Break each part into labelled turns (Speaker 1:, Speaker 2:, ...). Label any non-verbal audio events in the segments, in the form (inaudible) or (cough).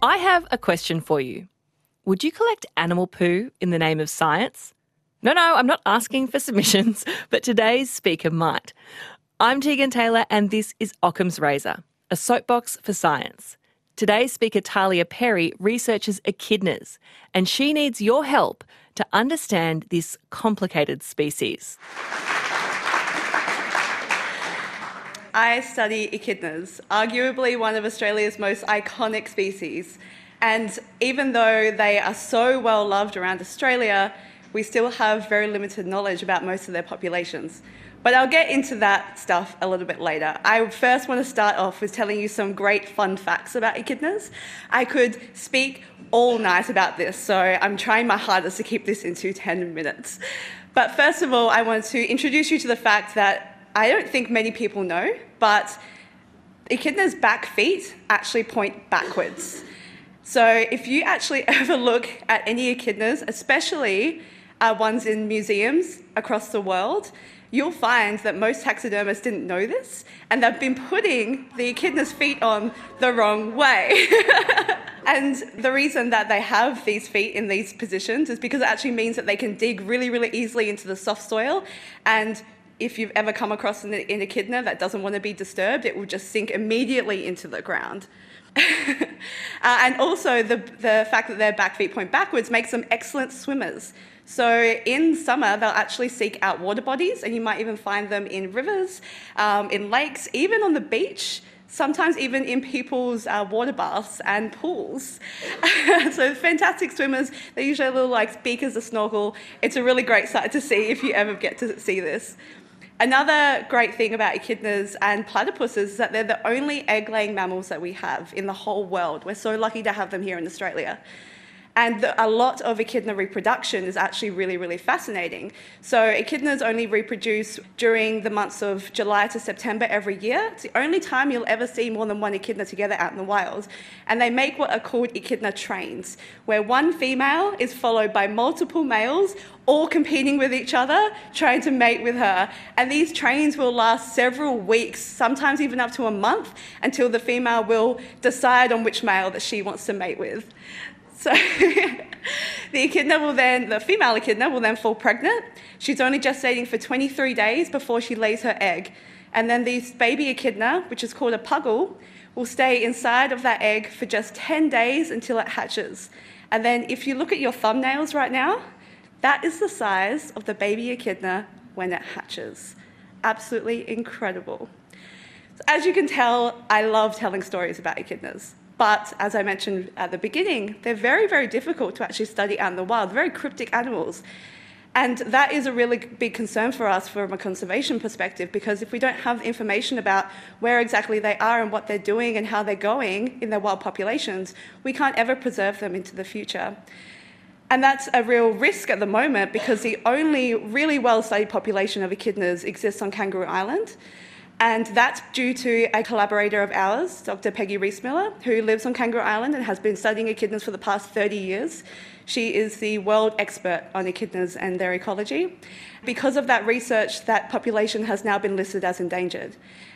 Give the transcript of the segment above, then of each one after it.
Speaker 1: I have a question for you. Would you collect animal poo in the name of science? No, no, I'm not asking for (laughs) submissions, but today's speaker might. I'm Tegan Taylor, and this is Occam's Razor, a soapbox for science. Today's speaker, Tahlia Perry, researches echidnas, and she needs your help to understand this complicated species.
Speaker 2: I study echidnas, arguably one of Australia's most iconic species. And even though they are so well loved around Australia, we still have very limited knowledge about most of their populations. But I'll get into that stuff a little bit later. I first want to start off with telling you some great fun facts about echidnas. I could speak all night about this, so I'm trying my hardest to keep this into 10 minutes. But first of all, I want to introduce you to the fact that I don't think many people know, but echidna's back feet actually point backwards. So if you actually (laughs) ever look at any echidnas, especially uh, ones in museums across the world, you'll find that most taxidermists didn't know this, and they've been putting the echidna's feet on the wrong way. (laughs) and the reason that they have these feet in these positions is because it actually means that they can dig really, really easily into the soft soil and if you've ever come across an, echidna that doesn't want to be disturbed, it will just sink immediately into the ground. (laughs) uh, and also, the, the fact that their back feet point backwards makes them excellent swimmers. So, in summer, they'll actually seek out water bodies, and you might even find them in rivers, um, in lakes, even on the beach sometimes even in people's uh, water baths and pools. (laughs) so fantastic swimmers. They usually have little like beakers to snorkel. It's a really great sight to see if you ever get to see this. Another great thing about echidnas and platypuses is that they're the only egg laying mammals that we have in the whole world. We're so lucky to have them here in Australia. And the, a lot of echidna reproduction is actually really, really fascinating. So, echidnas only reproduce during the months of July to September every year. It's the only time you'll ever see more than one echidna together out in the wild. And they make what are called echidna trains, where one female is followed by multiple males, all competing with each other, trying to mate with her. And these trains will last several weeks, sometimes even up to a month, until the female will decide on which male that she wants to mate with. So (laughs) the echidna will then, the female echidna will then fall pregnant. She's only gestating for 23 days before she lays her egg. And then this baby echidna, which is called a puggle, will stay inside of that egg for just 10 days until it hatches. And then if you look at your thumbnails right now, that is the size of the baby echidna when it hatches. Absolutely incredible. As you can tell, I love telling stories about echidnas. But as I mentioned at the beginning, they're very, very difficult to actually study out in the wild, very cryptic animals. And that is a really big concern for us from a conservation perspective because if we don't have information about where exactly they are and what they're doing and how they're going in their wild populations, we can't ever preserve them into the future. And that's a real risk at the moment because the only really well studied population of echidnas exists on Kangaroo Island. And that's due to a collaborator of ours, Dr. Peggy Rismiller, who lives on Kangaroo Island and has been studying echidnas for the past 30 years. She is the world expert on echidnas and their ecology. Because of that research, that population has now been listed as endangered.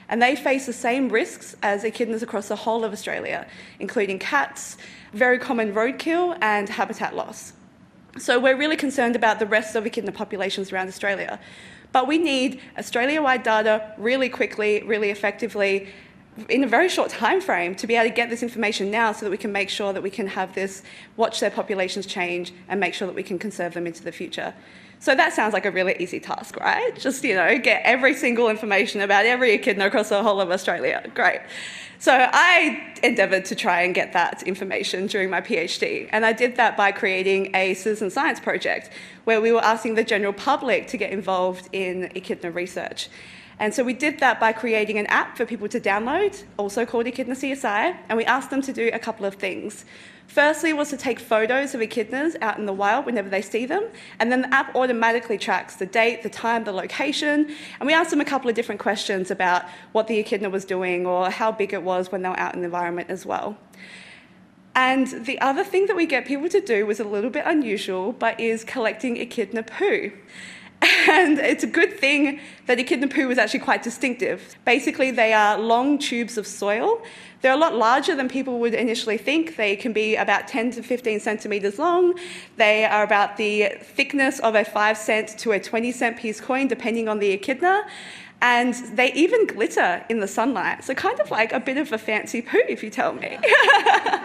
Speaker 2: And they face the same risks as echidnas across the whole of Australia, including cats, very common roadkill, and habitat loss. So we're really concerned about the rest of echidna populations around Australia. But we need Australia-wide data really quickly, really effectively, in a very short time frame to be able to get this information now so that we can make sure that we can have this, watch their populations change and make sure that we can conserve them into the future. So that sounds like a really easy task, right? Just, you know, get every single information about every echidna across the whole of Australia. Great. So I endeavoured to try and get that information during my PhD. And I did that by creating a citizen science project where we were asking the general public to get involved in echidna research. And so we did that by creating an app for people to download, also called Echidna CSI, and we asked them to do a couple of things. Firstly was to take photos of echidnas out in the wild whenever they see them, and then the app automatically tracks the date, the time, the location, and we asked them a couple of different questions about what the echidna was doing or how big it was when they were out in the environment as well. And the other thing that we get people to do was a little bit unusual, but is collecting echidna poo. And it's a good thing that echidna poo was actually quite distinctive. Basically, they are long tubes of soil. They're a lot larger than people would initially think. They can be about 10 to 15 centimeters long. They are about the thickness of a 5 cent to a 20 cent piece coin, depending on the echidna. And they even glitter in the sunlight. So, kind of like a bit of a fancy poo, if you tell me. (laughs)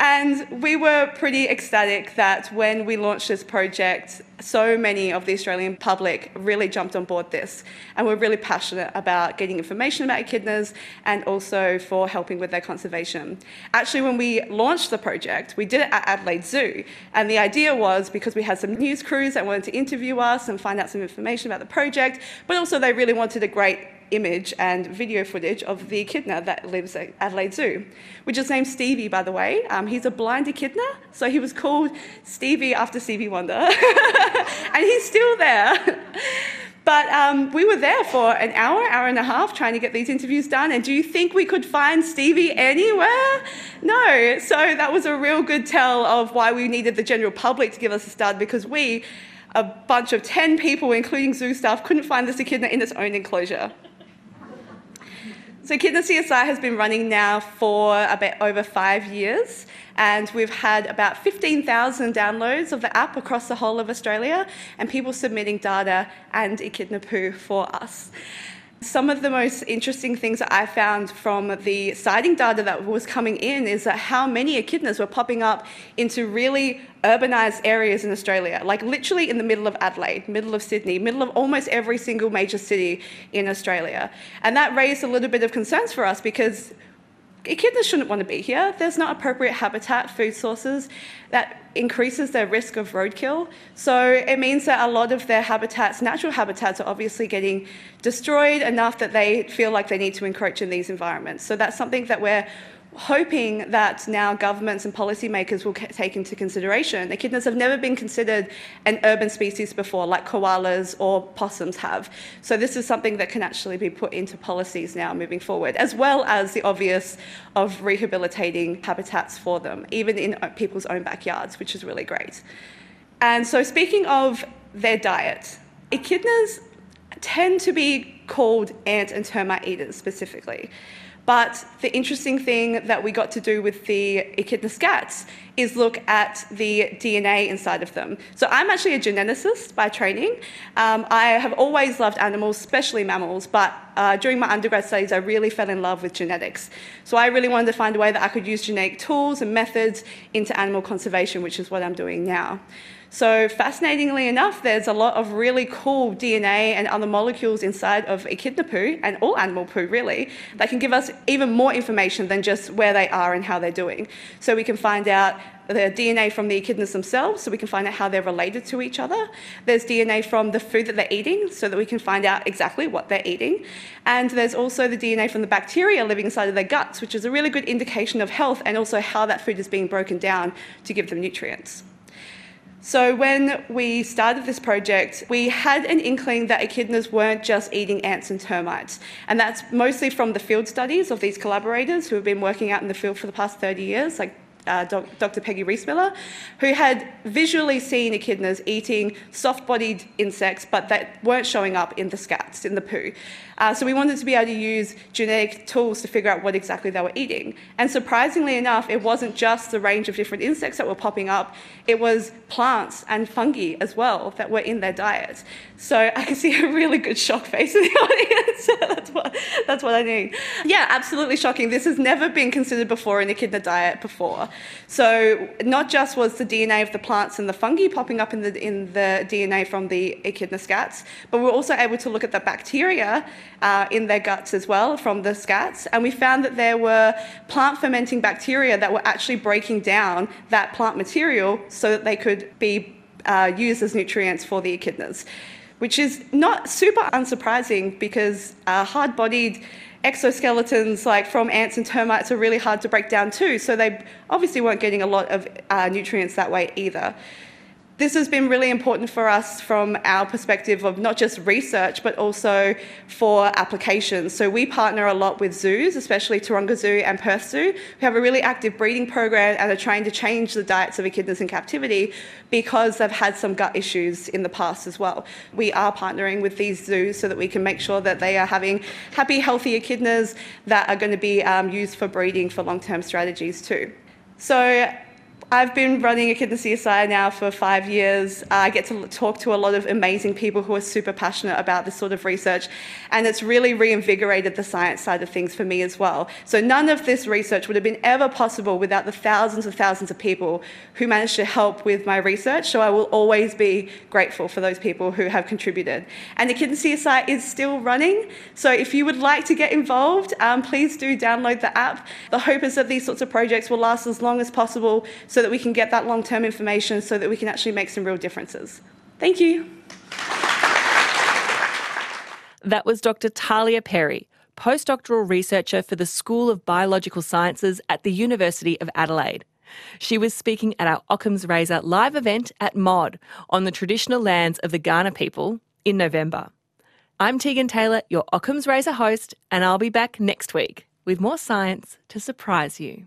Speaker 2: And we were pretty ecstatic that when we launched this project, so many of the Australian public really jumped on board this. And we're really passionate about getting information about echidnas and also for helping with their conservation. Actually, when we launched the project, we did it at Adelaide Zoo. And the idea was because we had some news crews that wanted to interview us and find out some information about the project, but also they really wanted a great image and video footage of the echidna that lives at Adelaide Zoo, which is named Stevie, by the way. Um, he's a blind echidna, so he was called Stevie after Stevie Wonder, (laughs) and he's still there. (laughs) But um, we were there for an hour, hour and a half trying to get these interviews done. And do you think we could find Stevie anywhere? No. So that was a real good tell of why we needed the general public to give us a stud because we, a bunch of 10 people, including zoo staff, couldn't find this echidna in its own enclosure. So Echidna CSI has been running now for a bit over five years, and we've had about 15,000 downloads of the app across the whole of Australia, and people submitting data and Echidna poo for us. Some of the most interesting things that I found from the sighting data that was coming in is that how many echidnas were popping up into really urbanized areas in Australia, like literally in the middle of Adelaide, middle of Sydney, middle of almost every single major city in Australia. And that raised a little bit of concerns for us because echidnas shouldn't want to be here. There's not appropriate habitat, food sources. That increases their risk of roadkill. So it means that a lot of their habitats, natural habitats, are obviously getting destroyed enough that they feel like they need to encroach in these environments. So that's something that we're hoping that now governments and policymakers will take into consideration. Echidnas have never been considered an urban species before, like koalas or possums have. So this is something that can actually be put into policies now moving forward, as well as the obvious of rehabilitating habitats for them, even in uh, people's own backyards, which is really great. And so speaking of their diet, echidnas tend to be called ant and termite eaters specifically. But the interesting thing that we got to do with the echidna scats is look at the DNA inside of them. So I'm actually a geneticist by training. Um, I have always loved animals, especially mammals, but uh, during my undergrad studies, I really fell in love with genetics. So I really wanted to find a way that I could use genetic tools and methods into animal conservation, which is what I'm doing now. So fascinatingly enough, there's a lot of really cool DNA and other molecules inside of echidna poo and all animal poo really that can give us even more information than just where they are and how they're doing. So we can find out the DNA from the echidnas themselves, so we can find out how they're related to each other. There's DNA from the food that they're eating, so that we can find out exactly what they're eating. And there's also the DNA from the bacteria living inside of their guts, which is a really good indication of health and also how that food is being broken down to give them nutrients. So when we started this project, we had an inkling that echidnas weren't just eating ants and termites. And that's mostly from the field studies of these collaborators who have been working out in the field for the past 30 years, like uh, doc, Dr. Peggy Rismiller, who had visually seen echidnas eating soft bodied insects, but that weren't showing up in the scats, in the poo. Uh, so we wanted to be able to use genetic tools to figure out what exactly they were eating. And surprisingly enough, it wasn't just the range of different insects that were popping up, it was plants and fungi as well that were in their diet. So I can see a really good shock face in the (laughs) audience. (laughs) that's, what, that's what I need. Yeah, absolutely shocking. This has never been considered before in echidna diet before. So not just was the DNA of the plants and the fungi popping up in the, in the DNA from the echidna scats, but we we're also able to look at the bacteria uh, in their guts as well from the scats. And we found that there were plant fermenting bacteria that were actually breaking down that plant material so that they could be uh, used as nutrients for the echidnas, which is not super unsurprising because uh, hard bodied exoskeletons like from ants and termites are really hard to break down too. So they obviously weren't getting a lot of uh, nutrients that way either This has been really important for us from our perspective of not just research, but also for applications. So we partner a lot with zoos, especially Taronga Zoo and Perth Zoo, We have a really active breeding program and are trying to change the diets of echidnas in captivity because they've had some gut issues in the past as well. We are partnering with these zoos so that we can make sure that they are having happy, healthy echidnas that are going to be um, used for breeding for long-term strategies too. So I've been running Echidna CSI now for five years. I get to talk to a lot of amazing people who are super passionate about this sort of research, and it's really reinvigorated the science side of things for me as well. So none of this research would have been ever possible without the thousands and thousands of people who managed to help with my research. So I will always be grateful for those people who have contributed. And Echidna CSI is still running. So if you would like to get involved, um, please do download the app. The hope is that these sorts of projects will last as long as possible. So so that we can get that long term information so that we can actually make some real differences. Thank you.
Speaker 1: That was Dr. Tahlia Perry, postdoctoral researcher for the School of Biological Sciences at the University of Adelaide. She was speaking at our Occam's Razor live event at MOD on the traditional lands of the Kaurna people in November. I'm Tegan Taylor, your Occam's Razor host, and I'll be back next week with more science to surprise you.